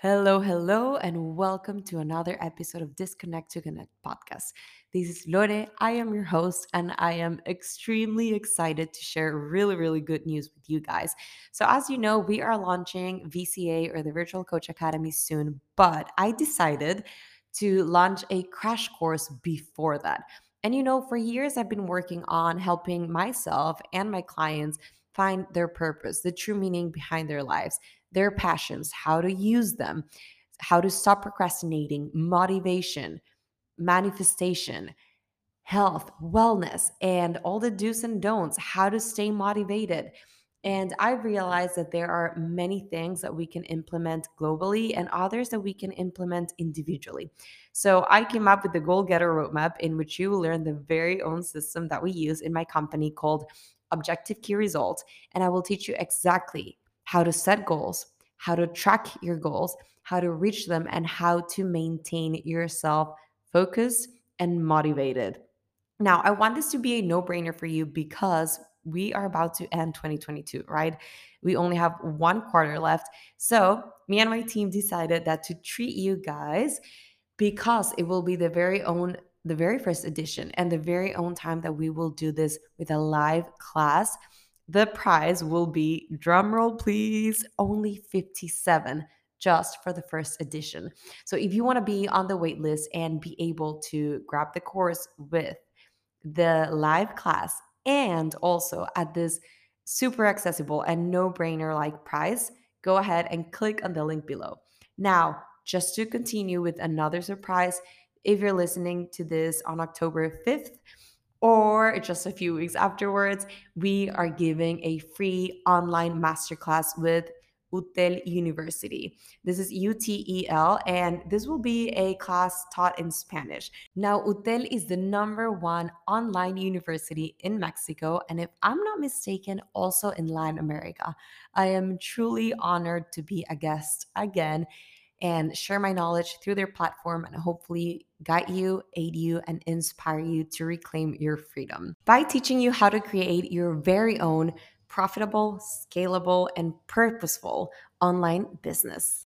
Hello, hello, and welcome to another episode of Disconnect to Connect podcast. This is Lore. I am your host, and I am extremely excited to share really, really good news with you guys. So, as you know, we are launching VCA or the Virtual Coach Academy soon, but I decided to launch a crash course before that. And you know, for years, I've been working on helping myself and my clients find their purpose, the true meaning behind their lives their passions, how to use them, how to stop procrastinating, motivation, manifestation, health, wellness, and all the do's and don'ts, how to stay motivated. And I realized that there are many things that we can implement globally and others that we can implement individually. So I came up with the Goal Getter Roadmap, in which you learn the very own system that we use in my company called Objective Key Results. And I will teach you exactly how to set goals, how to track your goals, how to reach them, and how to maintain yourself focused and motivated. Now, I want this to be a no brainer for you because we are about to end 2022, right? We only have one quarter left. So, me and my team decided that to treat you guys because it will be the very own the very first edition and the very own time that we will do this with a live class the prize will be, drumroll please, only 57 just for the first edition. So if you want to be on the wait list and be able to grab the course with the live class and also at this super accessible and no brainer like price, go ahead and click on the link below. Now, just to continue with another surprise, if you're listening to this on October 5th, or just a few weeks afterwards, we are giving a free online masterclass with UTEL University. This is UTEL, and this will be a class taught in Spanish. Now, UTEL is the number one online university in Mexico, and if I'm not mistaken, also in Latin America. I am truly honored to be a guest again and share my knowledge through their platform and hopefully guide you, aid you, and inspire you to reclaim your freedom by teaching you how to create your very own profitable, scalable, and purposeful online business.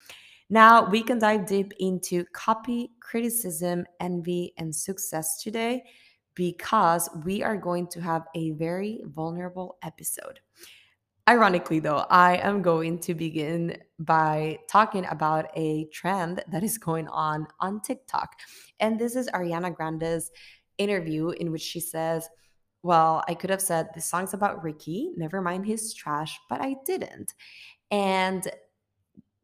Now, we can dive deep into copy, criticism, envy, and success today because we are going to have a very vulnerable episode. Ironically, though, I am going to begin by talking about a trend that is going on on TikTok. And this is Ariana Grande's interview in which she says, Well, I could have said the song's about Ricky, never mind his trash, but I didn't. And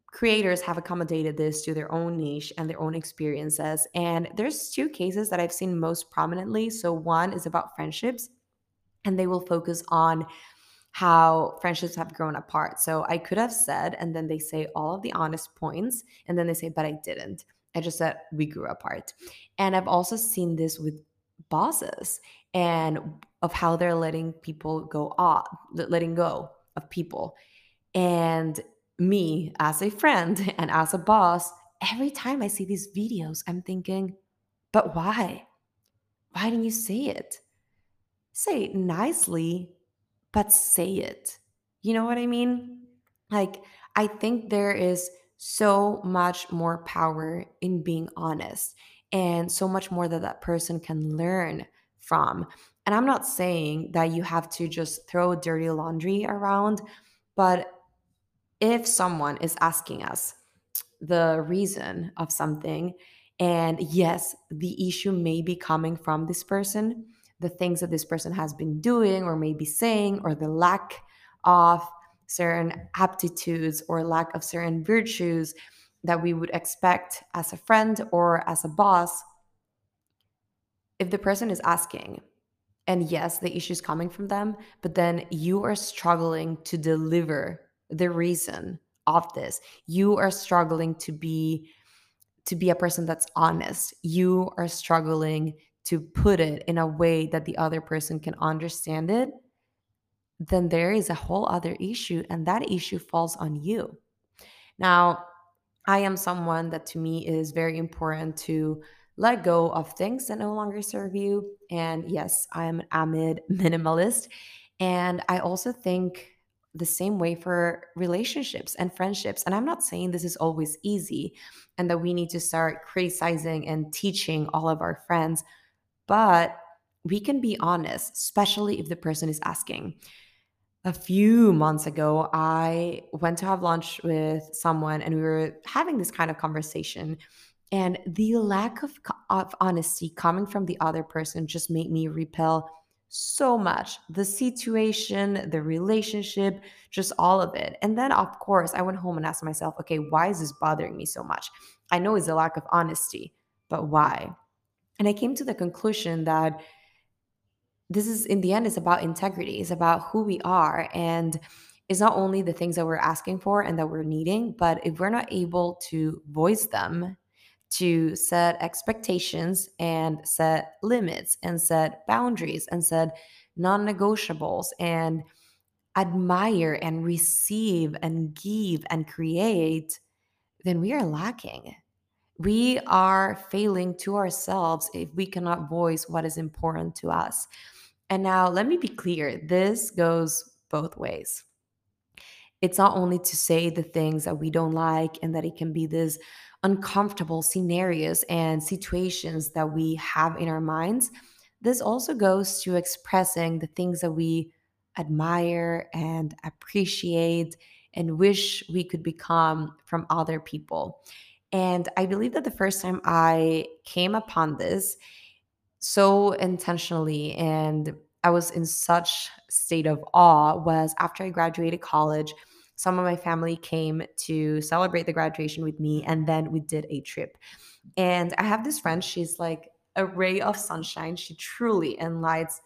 creators have accommodated this to their own niche and their own experiences. And there's two cases that I've seen most prominently. So, one is about friendships, and they will focus on how friendships have grown apart. So I could have said, and then they say all of the honest points, and then they say, but I didn't. I just said we grew apart. And I've also seen this with bosses and of how they're letting people go off, letting go of people. And me as a friend and as a boss, every time I see these videos, I'm thinking, but why? Why didn't you say it? Say it nicely, but say it. You know what I mean? Like, I think there is so much more power in being honest and so much more that that person can learn from. And I'm not saying that you have to just throw dirty laundry around, but if someone is asking us the reason of something, and yes, the issue may be coming from this person, the things that this person has been doing or maybe saying or the lack of certain aptitudes or lack of certain virtues that we would expect as a friend or as a boss if the person is asking and yes the issue is coming from them but then you are struggling to deliver the reason of this. You are struggling to be to be a person that's honest. You are struggling to put it in a way that the other person can understand it, then there is a whole other issue, and that issue falls on you. Now, I am someone that to me is very important to let go of things that no longer serve you. And yes, I am an amid minimalist. And I also think the same way for relationships and friendships. And I'm not saying this is always easy and that we need to start criticizing and teaching all of our friends, but we can be honest, especially if the person is asking. A few months ago, I went to have lunch with someone and we were having this kind of conversation. And the lack of, of honesty coming from the other person just made me repel so much the situation, the relationship, just all of it. And then, of course, I went home and asked myself, okay, why is this bothering me so much? I know it's a lack of honesty, but why? And I came to the conclusion that this is, in the end, is about integrity, it's about who we are. And it's not only the things that we're asking for and that we're needing, but if we're not able to voice them to set expectations and set limits and set boundaries and set non negotiables and admire and receive and give and create, then we are lacking. We are failing to ourselves if we cannot voice what is important to us. And now, let me be clear this goes both ways. It's not only to say the things that we don't like and that it can be this uncomfortable scenarios and situations that we have in our minds, this also goes to expressing the things that we admire and appreciate and wish we could become from other people. And I believe that the first time I came upon this so intentionally and I was in such state of awe was after I graduated college some of my family came to celebrate the graduation with me and then we did a trip. And i have this friend she's like a ray of sunshine. She truly enlightens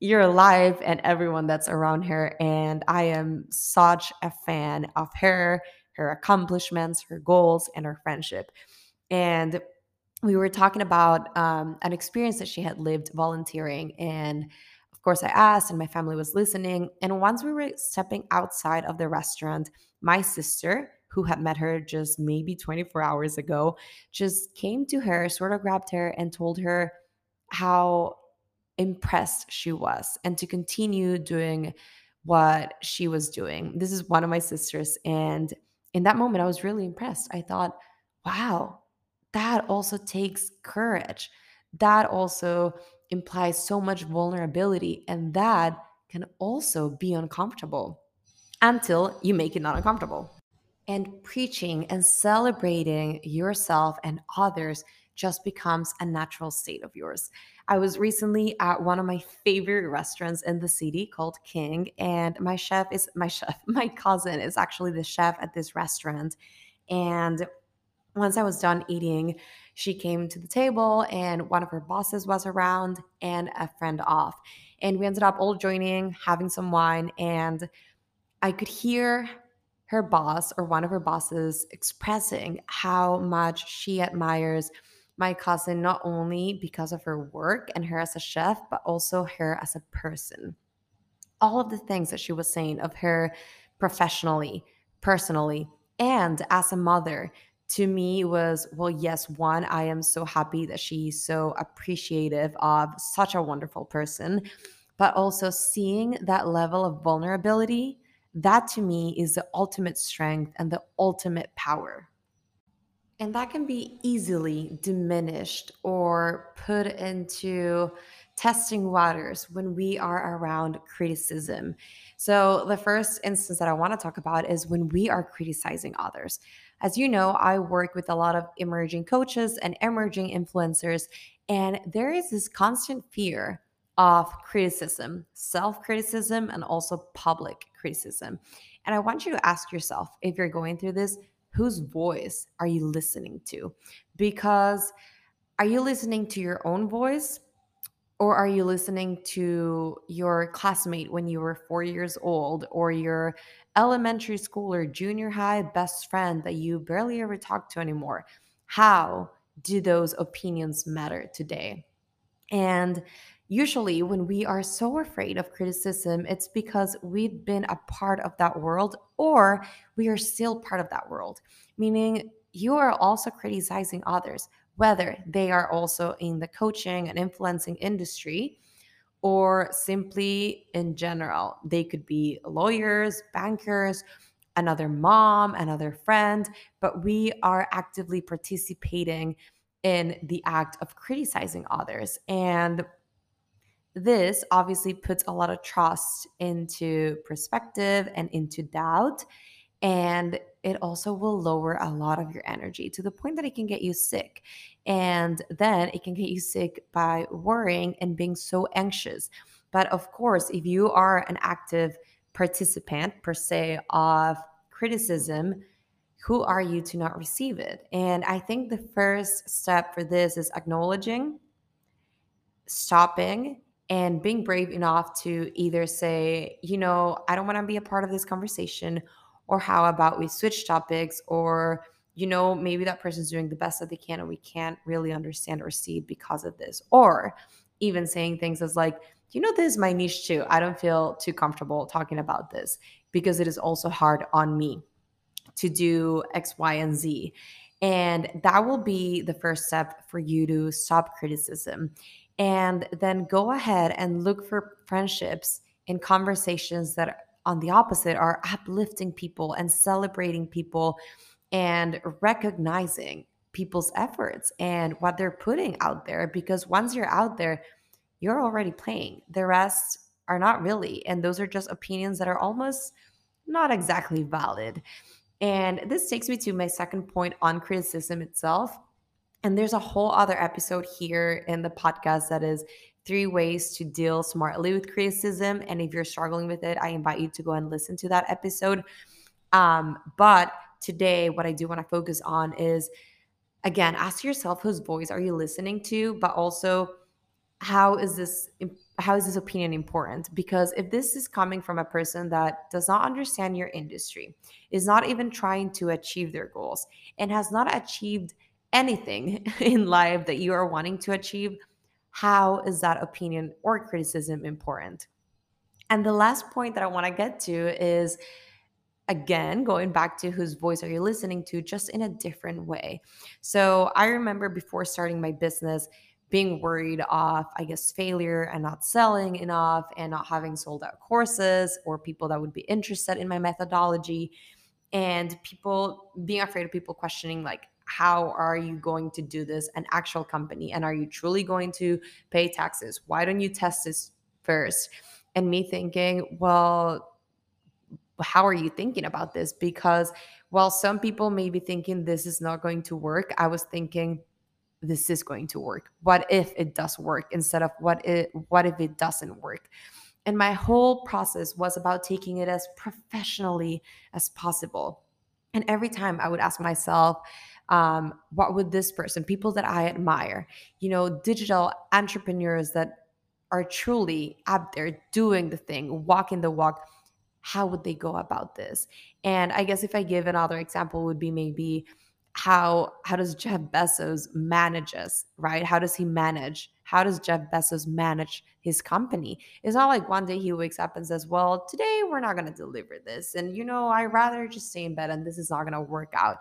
your life and everyone that's around her and i am such a fan of her her accomplishments her goals and her friendship and we were talking about um, an experience that she had lived volunteering and of course, I asked, and my family was listening. And once we were stepping outside of the restaurant, my sister, who had met her just maybe 24 hours ago, just came to her, sort of grabbed her, and told her how impressed she was and to continue doing what she was doing. This is one of my sisters. And in that moment, I was really impressed. I thought, wow, that also takes courage. That also implies so much vulnerability, and that can also be uncomfortable until you make it not uncomfortable. And preaching and celebrating yourself and others just becomes a natural state of yours. I was recently at one of my favorite restaurants in the city called King, and my chef is my chef, my cousin is actually the chef at this restaurant. And once I was done eating, she came to the table and one of her bosses was around and a friend off. And we ended up all joining, having some wine, and I could hear her boss or one of her bosses expressing how much she admires my cousin, not only because of her work and her as a chef, but also her as a person. All of the things that she was saying of her professionally, personally, and as a mother to me was well yes one i am so happy that she's so appreciative of such a wonderful person but also seeing that level of vulnerability that to me is the ultimate strength and the ultimate power and that can be easily diminished or put into testing waters when we are around criticism so the first instance that i want to talk about is when we are criticizing others as you know, I work with a lot of emerging coaches and emerging influencers, and there is this constant fear of criticism, self criticism, and also public criticism. And I want you to ask yourself if you're going through this, whose voice are you listening to? Because are you listening to your own voice or are you listening to your classmate when you were four years old or your elementary school or junior high best friend that you barely ever talk to anymore? How do those opinions matter today? And usually, when we are so afraid of criticism, it's because we've been a part of that world or we are still part of that world, meaning you are also criticizing others whether they are also in the coaching and influencing industry or simply in general. They could be lawyers, bankers, another mom, another friend, but we are actively participating in the act of criticizing others. And this obviously puts a lot of trust into perspective and into doubt. And it also will lower a lot of your energy to the point that it can get you sick. And then it can get you sick by worrying and being so anxious. But of course, if you are an active participant, per se, of criticism, who are you to not receive it? And I think the first step for this is acknowledging, stopping, and being brave enough to either say, you know, I don't want to be a part of this conversation, or how about we switch topics, or, you know, maybe that person's doing the best that they can and we can't really understand or see because of this. Or even saying things as like, you know, this is my niche too. I don't feel too comfortable talking about this because it is also hard on me to do X, Y, and Z. And that will be the first step for you to stop criticism and then go ahead and look for friendships and conversations that on the opposite are uplifting people and celebrating people and recognizing people's efforts and what they're putting out there because once you're out there you're already playing. The rest are not really and those are just opinions that are almost not exactly valid. And this takes me to my second point on criticism itself and there's a whole other episode here in the podcast that is three ways to deal smartly with criticism. And if you're struggling with it, I invite you to go and listen to that episode. Um, but today, what I do want to focus on is again, ask yourself whose voice are you listening to, but also how is this how is this opinion important because if this is coming from a person that does not understand your industry is not even trying to achieve their goals and has not achieved anything in life that you are wanting to achieve, how is that opinion or criticism important? And the last point that I want to get to is again going back to whose voice are you listening to just in a different way. So I remember before starting my business being worried of I guess failure and not selling enough and not having sold out courses or people that would be interested in my methodology and people being afraid of people questioning like how are you going to do this an actual company? And are you truly going to pay taxes? Why don't you test this first? And me thinking well how are you thinking about this? Because while some people may be thinking this is not going to work i was thinking this is going to work. What if it does work instead of what it what if it doesn't work? And my whole process was about taking it as professionally as possible. And every time i would ask myself um, what would this person people that i admire you know digital entrepreneurs that are truly out there doing the thing walking the walk how would they go about this? And i guess if i give another example would be maybe how how does jeff bezos manage us right? How does he manage how does jeff bezos manage his company? It's not like one day he wakes up and says well today we're not going to deliver this and you know i rather just stay in bed and this is not going to work out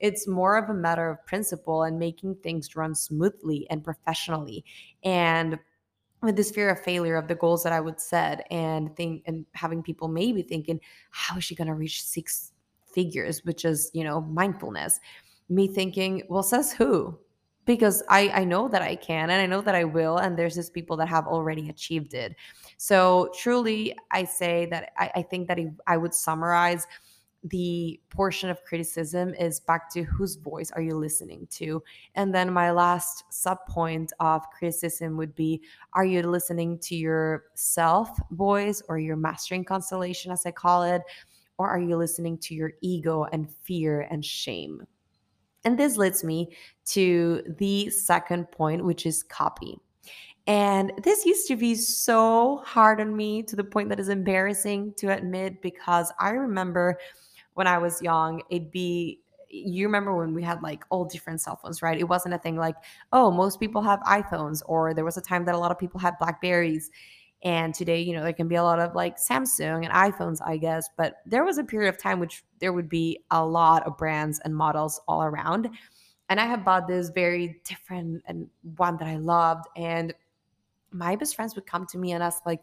it's more of a matter of principle and making things run smoothly and professionally. And with this fear of failure of the goals that I would set and think and having people maybe thinking, how is she to reach six figures, which is, you know, mindfulness. Me thinking, well, says who? Because I, I know that I can and I know that I will. And there's just people that have already achieved it. So truly, I say that I, I think that I would summarize the portion of criticism is back to whose voice are you listening to? And then my last sub point of criticism would be are you listening to your self voice or your mastering constellation as i call it? Or are you listening to your ego and fear and shame? And this leads me to the second point which is copy. And this used to be so hard on me to the point that is embarrassing to admit because I remember when I was young, it'd be you remember when we had like all different cell phones, right? It wasn't a thing like, oh, most people have iPhones, or there was a time that a lot of people had Blackberries. And today, you know, there can be a lot of like Samsung and iPhones, I guess. But there was a period of time which there would be a lot of brands and models all around. And I have bought this very different and one that I loved. And my best friends would come to me and ask like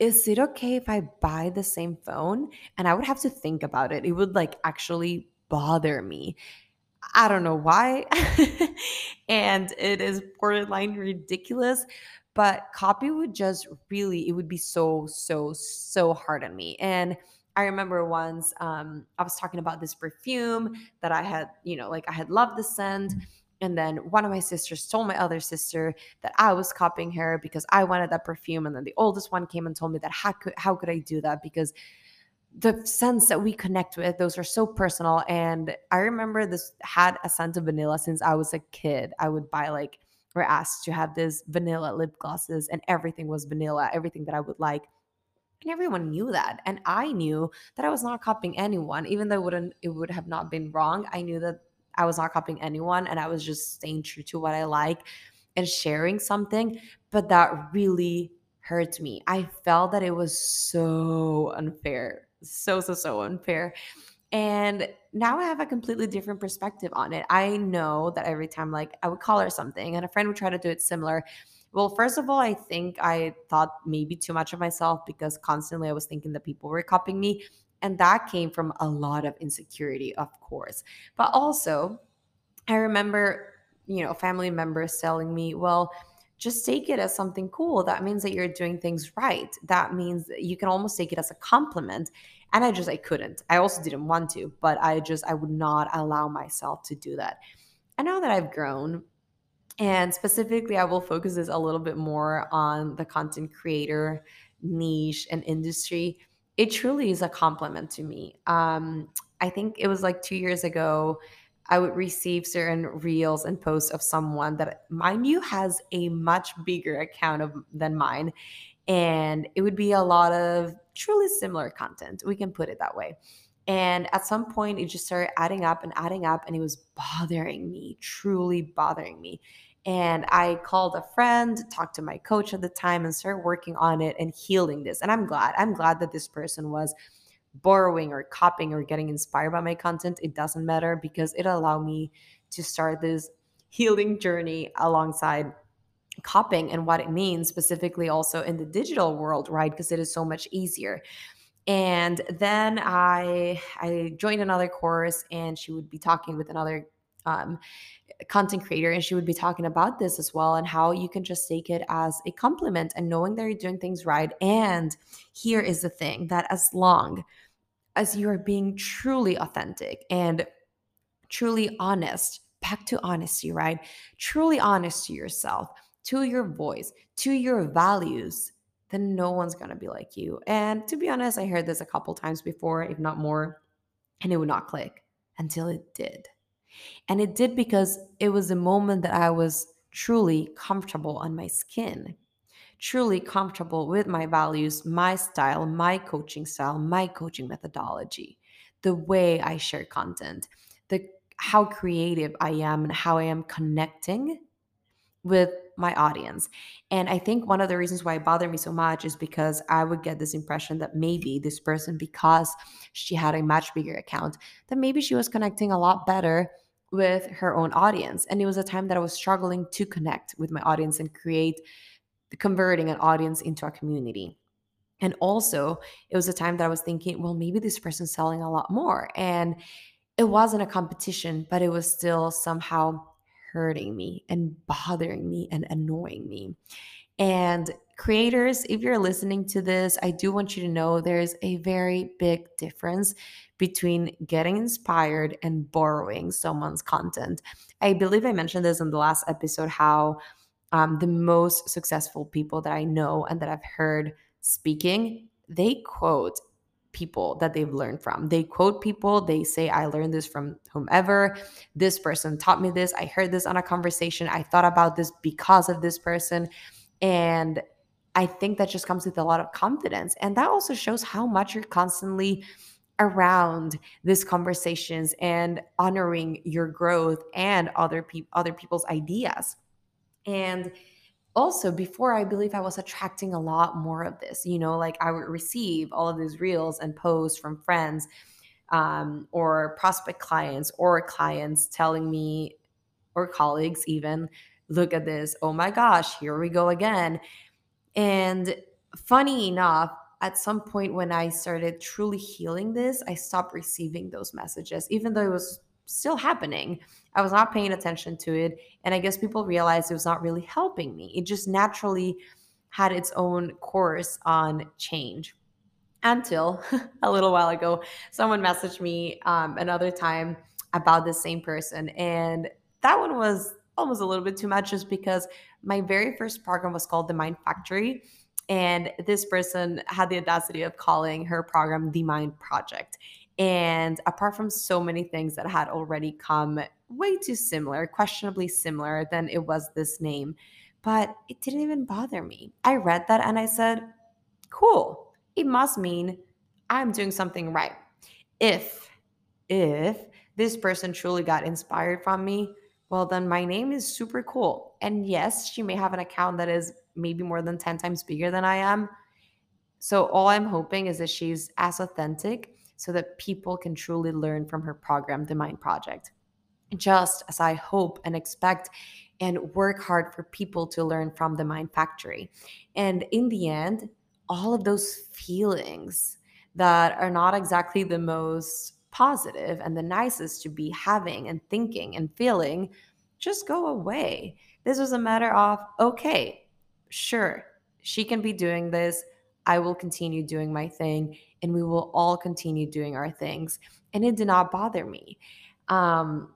is it okay if I buy the same phone? And I would have to think about it. It would like actually bother me. I don't know why. and it is borderline ridiculous, but copy would just really, it would be so, so, so hard on me. And I remember once um, I was talking about this perfume that I had, you know, like I had loved the scent. And then one of my sisters told my other sister that I was copying her because I wanted that perfume. And then the oldest one came and told me that how could how could I do that? Because the scents that we connect with, those are so personal. And I remember this had a scent of vanilla since I was a kid. I would buy like or asked to have this vanilla lip glosses and everything was vanilla, everything that I would like. And everyone knew that. And I knew that I was not copying anyone, even though it wouldn't it would have not been wrong. I knew that I was not copying anyone and I was just staying true to what I like and sharing something. But that really hurt me. I felt that it was so unfair. So, so, so unfair. And now I have a completely different perspective on it. I know that every time, like, I would call her something and a friend would try to do it similar. Well, first of all, I think I thought maybe too much of myself because constantly I was thinking that people were copying me. And that came from a lot of insecurity, of course. But also, I remember, you know, family members telling me, well, just take it as something cool. That means that you're doing things right. That means that you can almost take it as a compliment. And I just, I couldn't. I also didn't want to, but I just, I would not allow myself to do that. And now that I've grown, and specifically, I will focus this a little bit more on the content creator niche and industry it truly is a compliment to me. Um, I think it was like two years ago, I would receive certain reels and posts of someone that, mind you, has a much bigger account of, than mine. And it would be a lot of truly similar content. We can put it that way. And at some point, it just started adding up and adding up, and it was bothering me, truly bothering me. And I called a friend, talked to my coach at the time, and started working on it and healing this. And I'm glad. I'm glad that this person was borrowing or copying or getting inspired by my content. It doesn't matter because it allowed me to start this healing journey alongside copying and what it means specifically also in the digital world right because it is so much easier and then i i joined another course and she would be talking with another um, content creator and she would be talking about this as well and how you can just take it as a compliment and knowing that you're doing things right. And here is the thing that as long as you are being truly authentic and truly honest back to honesty right? Truly honest to yourself to your voice to your values then no one's going to be like you. And to be honest i heard this a couple times before if not more and it would not click until it did and it did because it was a moment that I was truly comfortable on my skin, truly comfortable with my values, my style, my coaching style, my coaching methodology, the way I share content, the how creative I am and how I am connecting with my audience. And I think one of the reasons why it bothered me so much is because I would get this impression that maybe this person, because she had a much bigger account, that maybe she was connecting a lot better with her own audience. And it was a time that I was struggling to connect with my audience and create converting an audience into a community. And also, it was a time that I was thinking, well, maybe this person's selling a lot more. And it wasn't a competition, but it was still somehow hurting me and bothering me and annoying me. And creators, if you're listening to this, I do want you to know there's a very big difference between getting inspired and borrowing someone's content. I believe I mentioned this in the last episode how um, the most successful people that I know and that I've heard speaking, they quote people that they've learned from. They quote people, they say, I learned this from whomever. This person taught me this. I heard this on a conversation. I thought about this because of this person. And I think that just comes with a lot of confidence. And that also shows how much you're constantly around these conversations and honoring your growth and other people other people's ideas. And also before i believe i was attracting a lot more of this you know like i would receive all of these reels and posts from friends um, or prospect clients or clients telling me or colleagues even look at this. Oh my gosh, here we go again. And funny enough, at some point when I started truly healing this, I stopped receiving those messages, even though it was still happening. I was not paying attention to it. And I guess people realized it was not really helping me. It just naturally had its own course on change. Until a little while ago, someone messaged me um, another time about the same person. And that one was almost a little bit too much just because my very first program was called the Mind Factory. And this person had the audacity of calling her program the Mind Project. And apart from so many things that had already come way too similar, questionably similar, than it was this name. But it didn't even bother me. I read that and I said, cool, it must mean I'm doing something right. If, if this person truly got inspired from me, well, then my name is super cool. And yes, she may have an account that is maybe more than 10 times bigger than I am. So all I'm hoping is that she's as authentic so that people can truly learn from her program, The Mind Project. Just as I hope and expect and work hard for people to learn from the Mind Factory. And in the end, all of those feelings that are not exactly the most positive and the nicest to be having and thinking and feeling just go away. This was a matter of, okay, sure, she can be doing this. I will continue doing my thing and we will all continue doing our things. And it did not bother me. Um,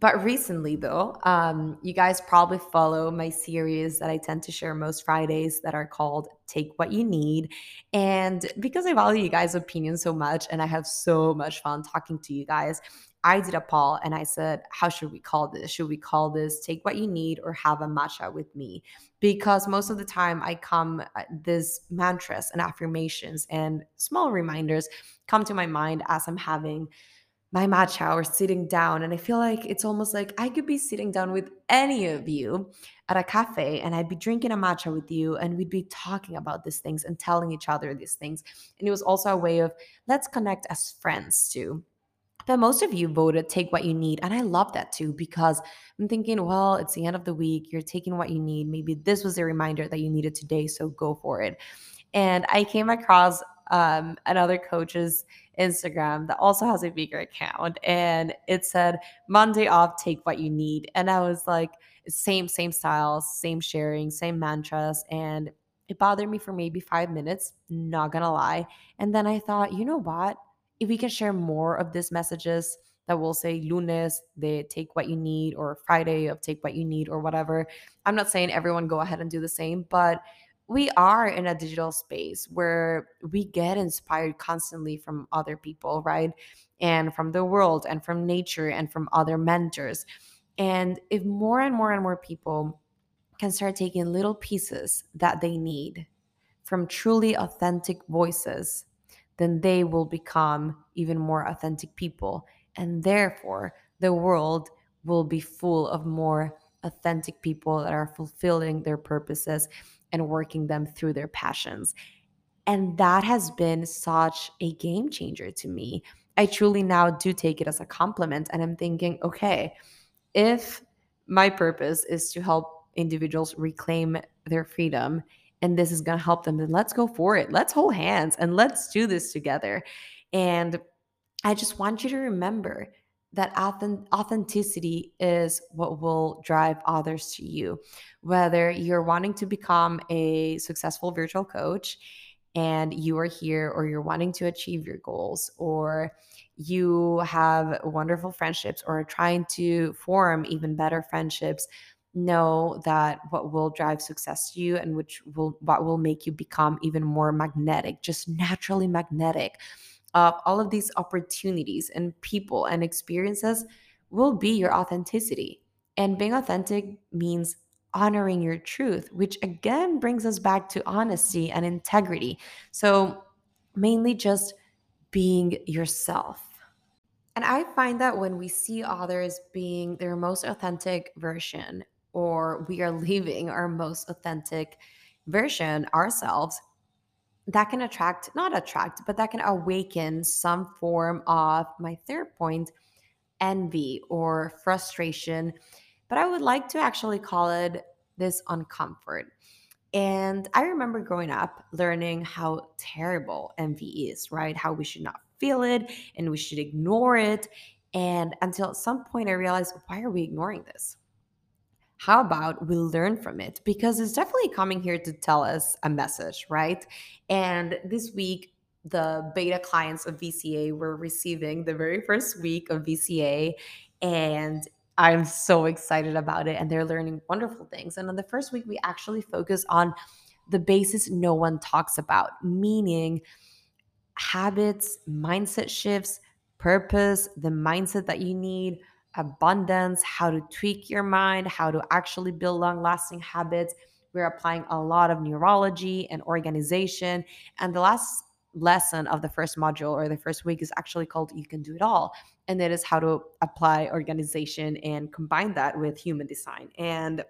but recently though um, you guys probably follow my series that i tend to share most fridays that are called take what you need and because i value you guys opinions so much and i have so much fun talking to you guys i did a poll and i said how should we call this should we call this take what you need or have a matcha with me because most of the time i come uh, this mantras and affirmations and small reminders come to my mind as i'm having my matcha or sitting down. And I feel like it's almost like I could be sitting down with any of you at a cafe and I'd be drinking a matcha with you and we'd be talking about these things and telling each other these things. And it was also a way of let's connect as friends too. But most of you voted take what you need. And I love that too because I'm thinking, well, it's the end of the week. You're taking what you need. Maybe this was a reminder that you needed today. So go for it. And I came across um, another coach's Instagram that also has a bigger account, and it said Monday off, take what you need. And I was like, same, same styles, same sharing, same mantras, and it bothered me for maybe five minutes, not gonna lie. And then I thought, you know what? If we can share more of these messages that will say lunes they take what you need or friday of take what you need or whatever i'm not saying everyone go ahead and do the same but we are in a digital space where we get inspired constantly from other people, right? And from the world and from nature and from other mentors. And if more and more and more people can start taking little pieces that they need from truly authentic voices, then they will become even more authentic people. And therefore, the world will be full of more authentic people that are fulfilling their purposes and working them through their passions. And that has been such a game changer to me. I truly now do take it as a compliment. And I'm thinking, okay, if my purpose is to help individuals reclaim their freedom and this is going to help them, then let's go for it. Let's hold hands and let's do this together. And I just want you to remember that authenticity is what will drive others to you. Whether you're wanting to become a successful virtual coach and you are here, or you're wanting to achieve your goals, or you have wonderful friendships, or trying to form even better friendships, know that what will drive success to you and which will what will make you become even more magnetic, just naturally magnetic of all of these opportunities and people and experiences will be your authenticity. And being authentic means honoring your truth, which again brings us back to honesty and integrity. So, mainly just being yourself. And I find that when we see others being their most authentic version, or we are leaving our most authentic version ourselves, that can attract, not attract, but that can awaken some form of my third point envy or frustration but I would like to actually call it this uncomfort. And I remember growing up learning how terrible envy is, right? How we should not feel it and we should ignore it. And until at some point I realized, why are we ignoring this? How about we learn from it? Because it's definitely coming here to tell us a message, right? And this week, the beta clients of VCA were receiving the very first week of VCA. And I'm so excited about it. And they're learning wonderful things. And on the first week, we actually focus on the basis no one talks about, meaning habits, mindset shifts, purpose, the mindset that you need, abundance, how to tweak your mind, how to actually build long lasting habits. We're applying a lot of neurology and organization. And the last lesson of the first module or the first week is actually called You Can Do It All. And that is how to apply organization and combine that with human design. And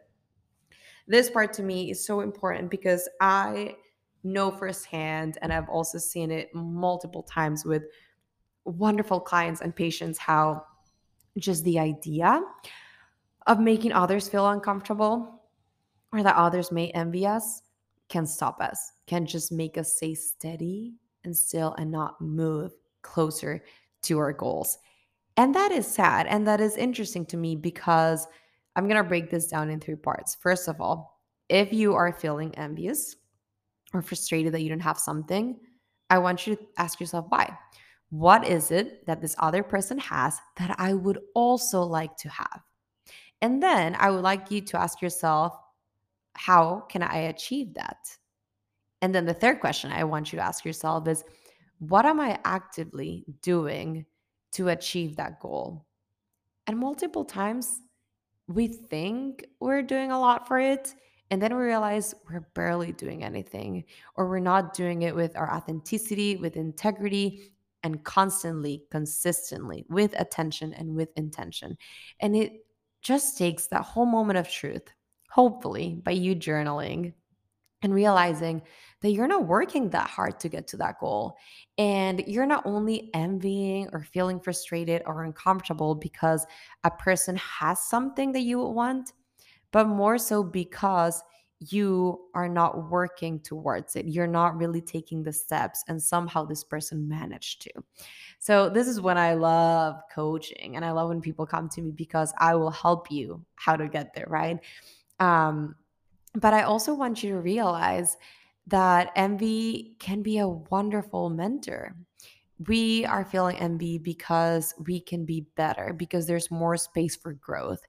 this part to me is so important because I know firsthand, and I've also seen it multiple times with wonderful clients and patients, how just the idea of making others feel uncomfortable or that others may envy us can stop us, can just make us stay steady and still and not move closer to our goals. And that is sad. And that is interesting to me because I'm going to break this down in three parts. First of all, if you are feeling envious or frustrated that you don't have something, I want you to ask yourself why. What is it that this other person has that I would also like to have? And then I would like you to ask yourself, how can I achieve that? And then the third question I want you to ask yourself is, what am I actively doing to achieve that goal? And multiple times we think we're doing a lot for it. And then we realize we're barely doing anything, or we're not doing it with our authenticity, with integrity, and constantly, consistently, with attention and with intention. And it just takes that whole moment of truth, hopefully, by you journaling and realizing that you're not working that hard to get to that goal. And you're not only envying or feeling frustrated or uncomfortable because a person has something that you want, but more so because you are not working towards it. You're not really taking the steps, and somehow this person managed to. So, this is when I love coaching, and I love when people come to me because I will help you how to get there, right? Um, but I also want you to realize that envy can be a wonderful mentor. We are feeling envy because we can be better, because there's more space for growth.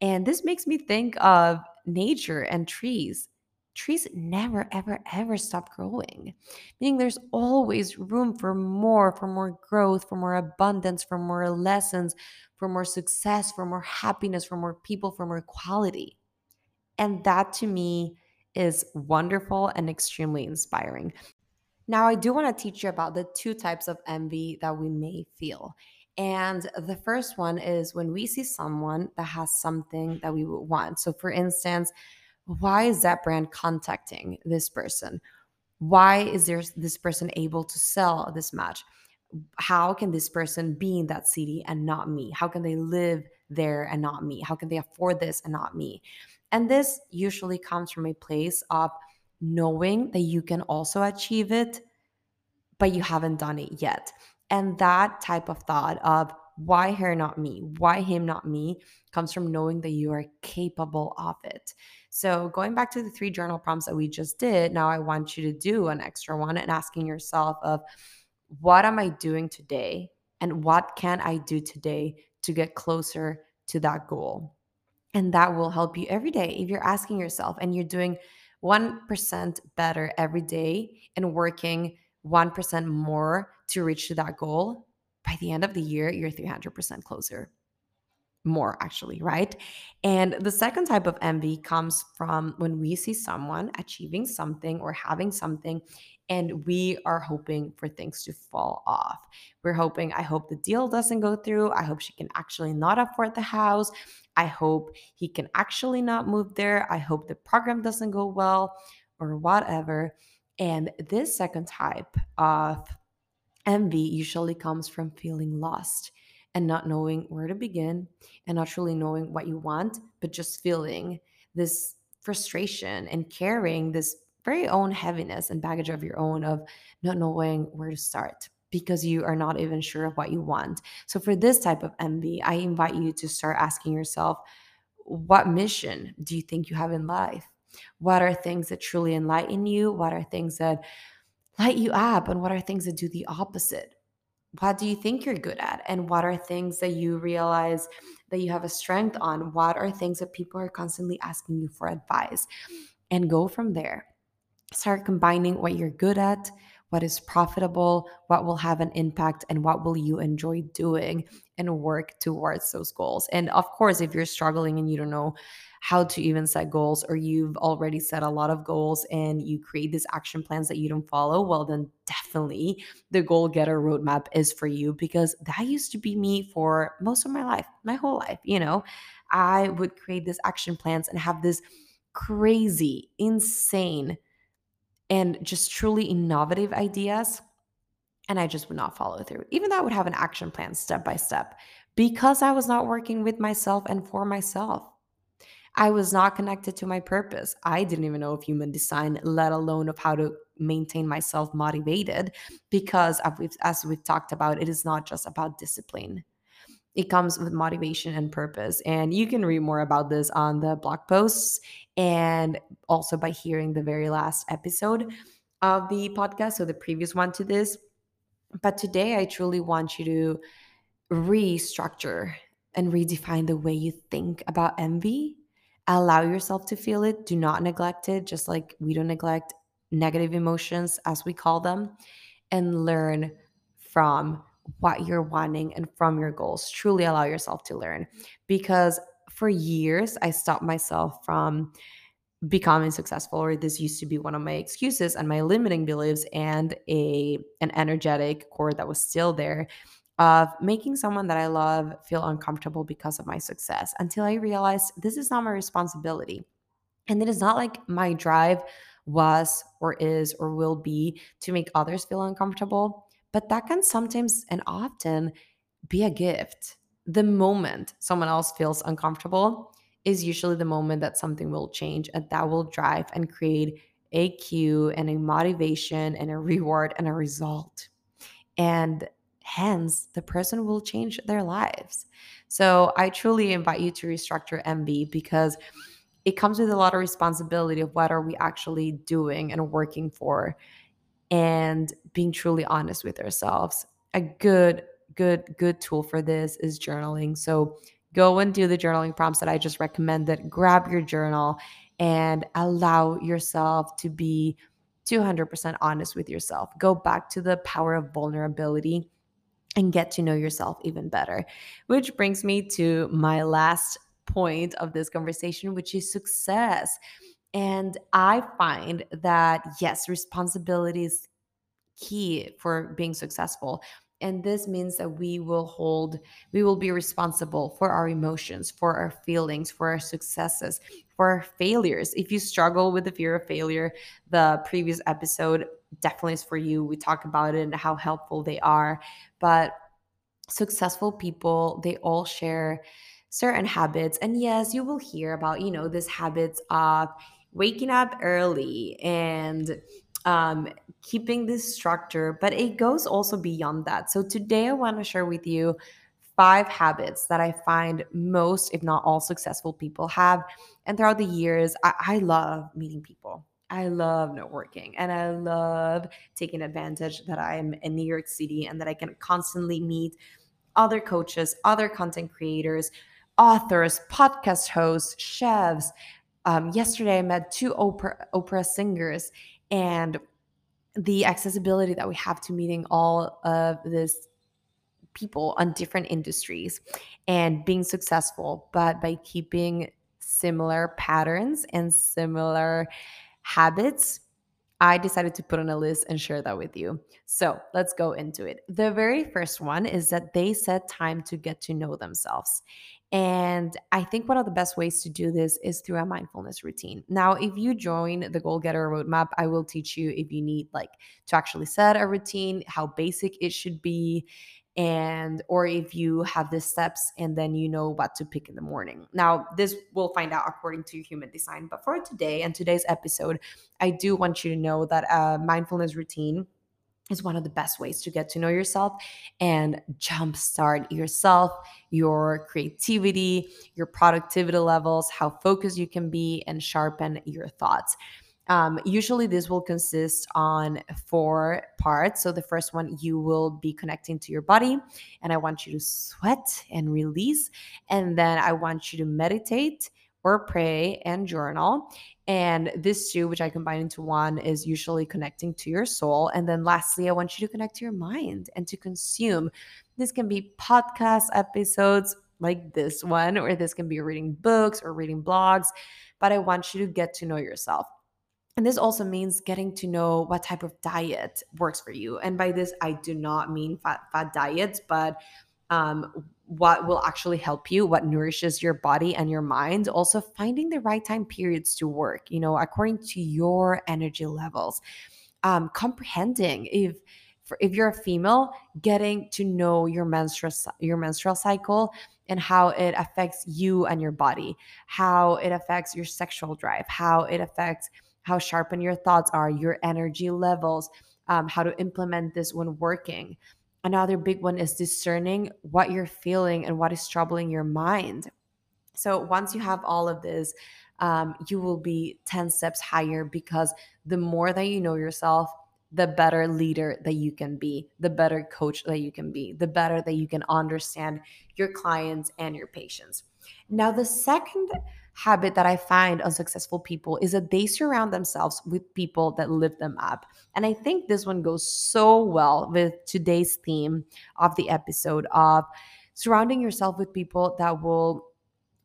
And this makes me think of nature and trees. Trees never, ever, ever stop growing, meaning there's always room for more, for more growth, for more abundance, for more lessons, for more success, for more happiness, for more people, for more quality. And that to me is wonderful and extremely inspiring. Now, I do want to teach you about the two types of envy that we may feel. And the first one is when we see someone that has something that we would want. So, for instance, why is that brand contacting this person? Why is there this person able to sell this match? How can this person be in that city and not me? How can they live there and not me? How can they afford this and not me? And this usually comes from a place of knowing that you can also achieve it, but you haven't done it yet. And that type of thought of why her, not me? Why him, not me? comes from knowing that you are capable of it. So, going back to the three journal prompts that we just did, now I want you to do an extra one and asking yourself of what am I doing today and what can I do today to get closer to that goal? And that will help you every day. If you're asking yourself and you're doing 1% better every day and working 1% more to reach to that goal, by the end of the year, you're 300% closer. More actually, right? And the second type of envy comes from when we see someone achieving something or having something and we are hoping for things to fall off. We're hoping, I hope the deal doesn't go through. I hope she can actually not afford the house. I hope he can actually not move there. I hope the program doesn't go well or whatever. And this second type of envy usually comes from feeling lost and not knowing where to begin and not truly knowing what you want, but just feeling this frustration and carrying this very own heaviness and baggage of your own of not knowing where to start because you are not even sure of what you want. So, for this type of envy, I invite you to start asking yourself, what mission do you think you have in life? What are things that truly enlighten you? What are things that light you up? And what are things that do the opposite? What do you think you're good at? And what are things that you realize that you have a strength on? What are things that people are constantly asking you for advice? And go from there. Start combining what you're good at what is profitable, what will have an impact, and what will you enjoy doing and work towards those goals. And of course, if you're struggling and you don't know how to even set goals, or you've already set a lot of goals and you create these action plans that you don't follow, well, then definitely the goal getter roadmap is for you because that used to be me for most of my life, my whole life. You know, I would create these action plans and have this crazy, insane and just truly innovative ideas. And I just would not follow through. Even though I would have an action plan step by step because I was not working with myself and for myself. I was not connected to my purpose. I didn't even know of human design, let alone of how to maintain myself motivated because as we've talked about, it is not just about discipline it comes with motivation and purpose. And you can read more about this on the blog posts and also by hearing the very last episode of the podcast, so the previous one to this. But today, I truly want you to restructure and redefine the way you think about envy. Allow yourself to feel it. Do not neglect it, just like we don't neglect negative emotions, as we call them, and learn from what you're wanting and from your goals. Truly allow yourself to learn. Because for years, I stopped myself from becoming successful or this used to be one of my excuses and my limiting beliefs and a an energetic core that was still there of making someone that I love feel uncomfortable because of my success until I realized this is not my responsibility. And it is not like my drive was or is or will be to make others feel uncomfortable. But that can sometimes and often be a gift. The moment someone else feels uncomfortable is usually the moment that something will change and that will drive and create a cue and a motivation and a reward and a result. And hence, the person will change their lives. So I truly invite you to restructure envy because it comes with a lot of responsibility of what are we actually doing and working for and being truly honest with ourselves. A good, good, good tool for this is journaling. So go and do the journaling prompts that I just recommended. Grab your journal and allow yourself to be 200% honest with yourself. Go back to the power of vulnerability and get to know yourself even better. Which brings me to my last point of this conversation, which is success. And I find that, yes, responsibility is key for being successful. And this means that we will hold, we will be responsible for our emotions, for our feelings, for our successes, for our failures. If you struggle with the fear of failure, the previous episode definitely is for you. We talk about it and how helpful they are. But successful people, they all share certain habits. And yes, you will hear about, you know, these habits of waking up early and um, keeping this structure, but it goes also beyond that. So today I want to share with you five habits that I find most, if not all, successful people have. And throughout the years, I, I love meeting people. I love networking and I love taking advantage that I'm in New York City and that I can constantly meet other coaches, other content creators, authors, podcast hosts, chefs, um, yesterday I met two Oprah opera singers, and the accessibility that we have to meeting all of this people on different industries and being successful, but by keeping similar patterns and similar habits I decided to put on a list and share that with you. So let's go into it. The very first one is that they set time to get to know themselves. And I think one of the best ways to do this is through a mindfulness routine. Now, if you join the Goal Getter Roadmap, I will teach you if you need like to actually set a routine, how basic it should be, and or if you have the steps and then you know what to pick in the morning. Now, this we'll find out according to human design, but for today and today's episode, I do want you to know that a mindfulness routine is one of the best ways to get to know yourself and jumpstart yourself, your creativity, your productivity levels, how focused you can be, and sharpen your thoughts. Um, usually, this will consist on four parts. So the first one, you will be connecting to your body, and I want you to sweat and release, and then I want you to meditate or pray and journal. And this two, which I combine into one, is usually connecting to your soul. And then lastly, I want you to connect to your mind and to consume. This can be podcast episodes like this one, or this can be reading books or reading blogs. But I want you to get to know yourself. And this also means getting to know what type of diet works for you. And by this, I do not mean fat, fat diets, but um, what will actually help you, what nourishes your body and your mind. Also, finding the right time periods to work, you know, according to your energy levels. Um, comprehending if if you're a female, getting to know your menstrual your menstrual cycle and how it affects you and your body, how it affects your sexual drive, how it affects how sharpen your thoughts are, your energy levels, um, how to implement this when working. Another big one is discerning what you're feeling and what is troubling your mind. So once you have all of this, um, you will be 10 steps higher because the more that you know yourself, the better leader that you can be, the better coach that you can be, the better that you can understand your clients and your patients. Now, the second habit that I find on successful people is that they surround themselves with people that lift them up. And I think this one goes so well with today's theme of the episode of surrounding yourself with people that will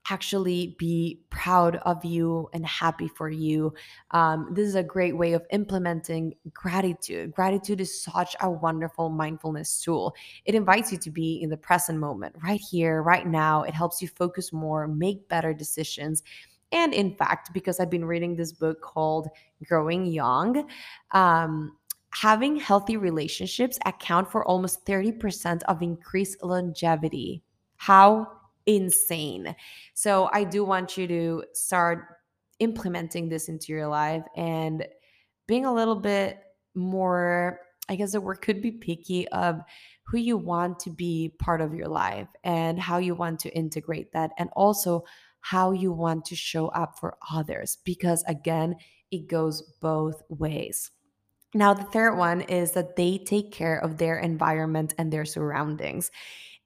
actually be proud of you and happy for you. Um, this is a great way of implementing gratitude. Gratitude is such a wonderful mindfulness tool. It invites you to be in the present moment, right here, right now. It helps you focus more, make better decisions. And in fact, because I've been reading this book called Growing Young, um, having healthy relationships account for almost 30% of increased longevity. How insane. So I do want you to start implementing this into your life and being a little bit more, I guess the word could be picky of who you want to be part of your life and how you want to integrate that and also how you want to show up for others because again it goes both ways now the third one is that they take care of their environment and their surroundings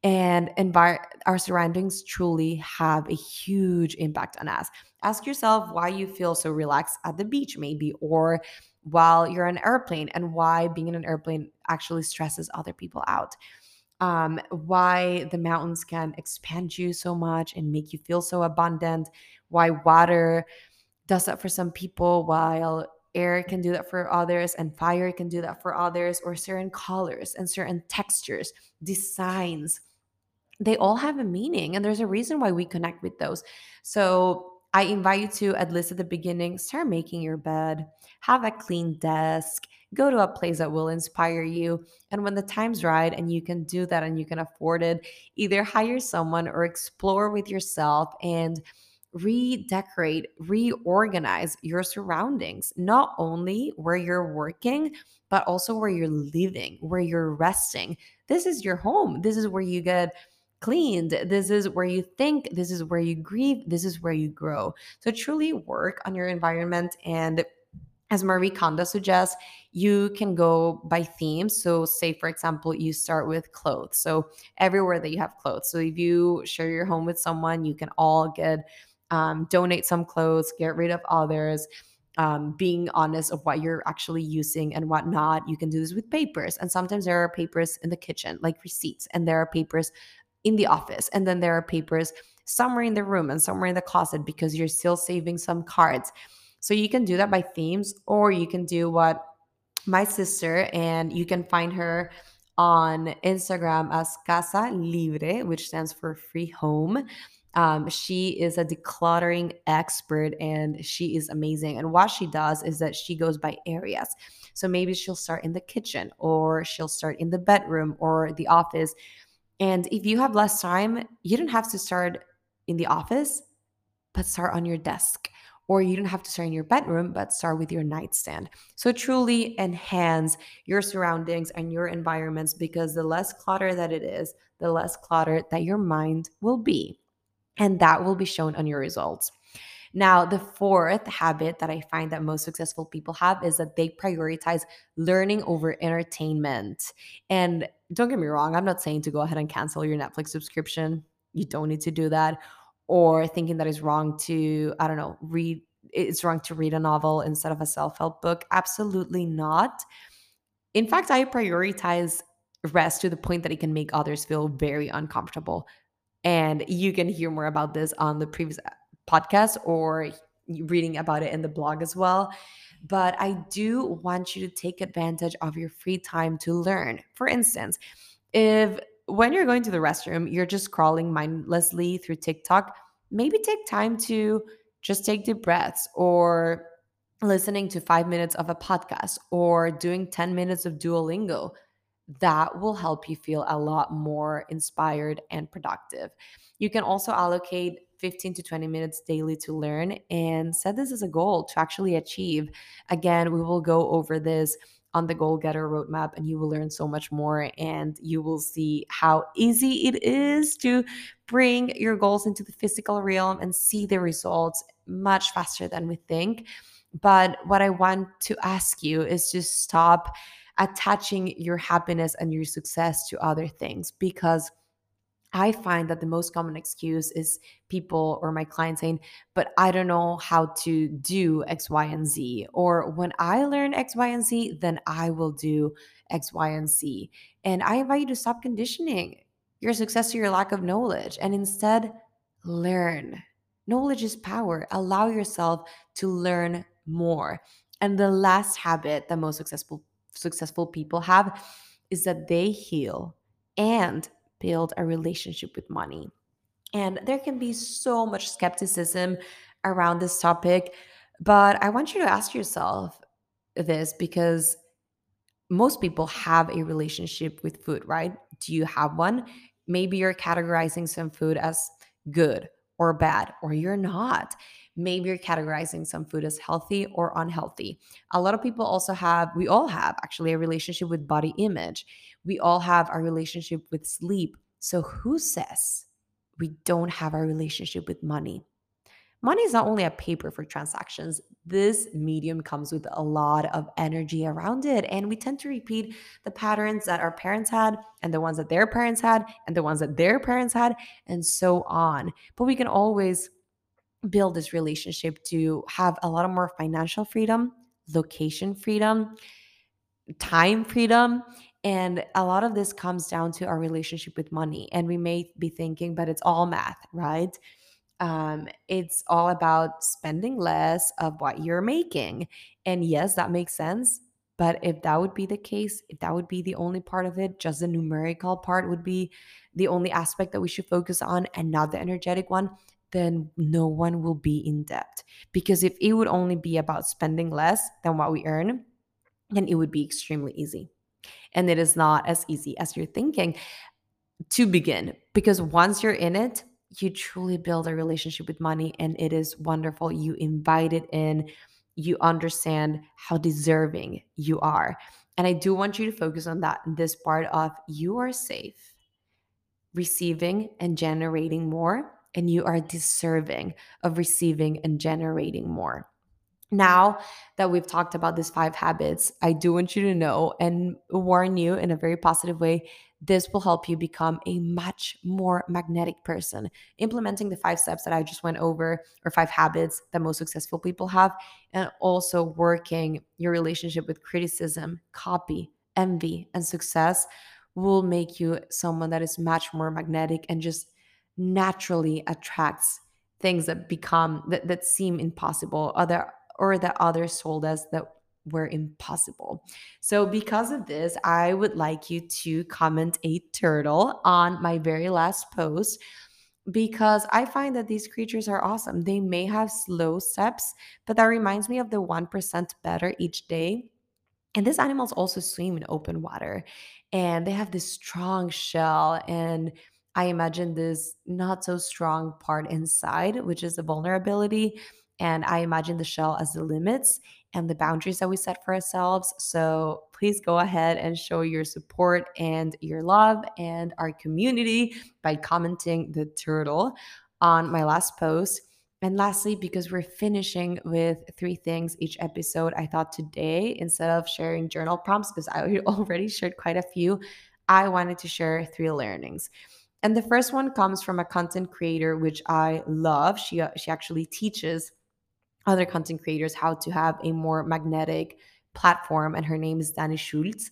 and envir- our surroundings truly have a huge impact on us. Ask yourself why you feel so relaxed at the beach, maybe, or while you're on an airplane, and why being in an airplane actually stresses other people out. Um, why the mountains can expand you so much and make you feel so abundant. Why water does that for some people, while air can do that for others, and fire can do that for others, or certain colors and certain textures, designs they all have a meaning and there's a reason why we connect with those. So I invite you to, at least at the beginning, start making your bed, have a clean desk, go to a place that will inspire you. And when the time's right and you can do that and you can afford it, either hire someone or explore with yourself and redecorate, reorganize your surroundings, not only where you're working, but also where you're living, where you're resting. This is your home. This is where you get cleaned. This is where you think, this is where you grieve, this is where you grow. So truly work on your environment and as Marie Kondo suggests, you can go by themes. So, say for example, you start with clothes. So, everywhere that you have clothes. So, if you share your home with someone, you can all get um, donate some clothes, get rid of others. Um, being honest of what you're actually using and what not. You can do this with papers. And sometimes there are papers in the kitchen, like receipts, and there are papers in the office. And then there are papers somewhere in the room and somewhere in the closet because you're still saving some cards. So you can do that by themes, or you can do what my sister, and you can find her on Instagram as Casa Libre, which stands for free home. Um, she is a decluttering expert and she is amazing. And what she does is that she goes by areas. So maybe she'll start in the kitchen or she'll start in the bedroom or the office. And if you have less time, you don't have to start in the office, but start on your desk. Or you don't have to start in your bedroom, but start with your nightstand. So truly enhance your surroundings and your environments because the less clutter that it is, the less clutter that your mind will be and that will be shown on your results. Now, the fourth habit that I find that most successful people have is that they prioritize learning over entertainment. And don't get me wrong, I'm not saying to go ahead and cancel your Netflix subscription. You don't need to do that. Or thinking that it's wrong to, I don't know, read, it's wrong to read a novel instead of a self help book. Absolutely not. In fact, I prioritize rest to the point that it can make others feel very uncomfortable. And you can hear more about this on the previous podcast or reading about it in the blog as well. But I do want you to take advantage of your free time to learn. For instance, if when you're going to the restroom, you're just scrolling mindlessly through TikTok, maybe take time to just take deep breaths or listening to five minutes of a podcast or doing 10 minutes of Duolingo that will help you feel a lot more inspired and productive. You can also allocate 15 to 20 minutes daily to learn and set this as a goal to actually achieve. Again, we will go over this on the goal getter roadmap and you will learn so much more and you will see how easy it is to bring your goals into the physical realm and see the results much faster than we think but what i want to ask you is to stop attaching your happiness and your success to other things because I find that the most common excuse is people or my clients saying, but I don't know how to do X, Y, and Z. Or when I learn X, Y, and Z, then I will do X, Y, and Z. And I invite you to stop conditioning your success to your lack of knowledge and instead learn. Knowledge is power. Allow yourself to learn more. And the last habit that most successful successful people have is that they heal and build a relationship with money. And there can be so much skepticism around this topic, but I want you to ask yourself this because most people have a relationship with food, right? Do you have one? Maybe you're categorizing some food as good or bad, or you're not. Maybe you're categorizing some food as healthy or unhealthy. A lot of people also have, we all have actually a relationship with body image. We all have a relationship with sleep. So who says we don't have a relationship with money? Money is not only a paper for transactions, this medium comes with a lot of energy around it. And we tend to repeat the patterns that our parents had, and the ones that their parents had, and the ones that their parents had, and so on. But we can always build this relationship to have a lot of more financial freedom, location freedom, time freedom. And a lot of this comes down to our relationship with money. And we may be thinking, but it's all math, right? Um, it's all about spending less of what you're making. And yes, that makes sense. But if that would be the case, if that would be the only part of it, just the numerical part would be the only aspect that we should focus on and not the energetic one, then no one will be in debt. Because if it would only be about spending less than what we earn, then it would be extremely easy. And it is not as easy as you're thinking to begin. Because once you're in it, you truly build a relationship with money and it is wonderful. You invite it in, you understand how deserving you are. And I do want you to focus on that this part of you are safe, receiving and generating more and you are deserving of receiving and generating more. Now that we've talked about these five habits, I do want you to know and warn you in a very positive way this will help you become a much more magnetic person. Implementing the five steps that I just went over, or five habits that most successful people have, and also working your relationship with criticism, copy, envy, and success will make you someone that is much more magnetic and just naturally attracts things that become that, that seem impossible other or that others told us that were impossible. So, because of this, I would like you to comment a turtle on my very last post because I find that these creatures are awesome. They may have slow steps, but that reminds me of the 1% better each day. And these animals also swim in open water and they have this strong shell. And I imagine this not so strong part inside, which is the vulnerability. And I imagine the shell as the limits and the boundaries that we set for ourselves. So please go ahead and show your support and your love and our community by commenting the turtle on my last post. And lastly, because we're finishing with three things each episode, I thought today, instead of sharing journal prompts, because I already shared quite a few, I wanted to share three learnings. And the first one comes from a content creator, which I love. She, uh, she actually teaches other content creators how to have a more magnetic platform. And her name is Dani Schultz.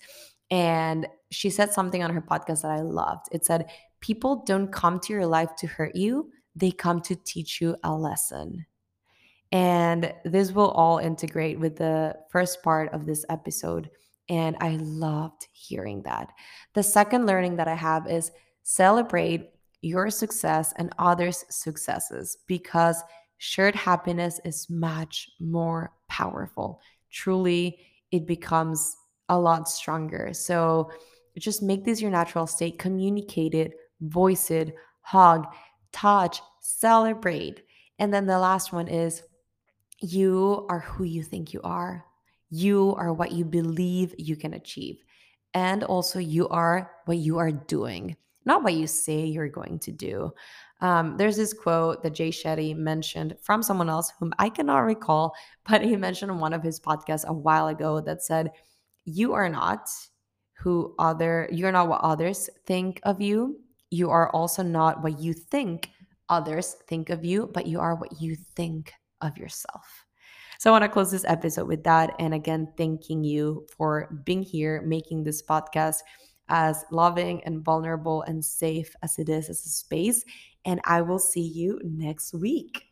And she said something on her podcast that I loved. It said, People don't come to your life to hurt you, they come to teach you a lesson. And this will all integrate with the first part of this episode. And I loved hearing that. The second learning that I have is celebrate your success and others' successes because shared happiness is much more powerful. Truly, it becomes a lot stronger. So just make this your natural state, communicate it, voice it, hug, touch, celebrate. And then the last one is you are who you think you are. You are what you believe you can achieve. And also, you are what you are doing, not what you say you're going to do. Um, there's this quote that Jay Shetty mentioned from someone else whom I cannot recall, but he mentioned on one of his podcasts a while ago that said, You are not who other, you're not what others think of you. You are also not what you think others think of you, but you are what you think of yourself. So I want to close this episode with that. And again, thanking you for being here, making this podcast as loving and vulnerable and safe as it is as a space. And I will see you next week.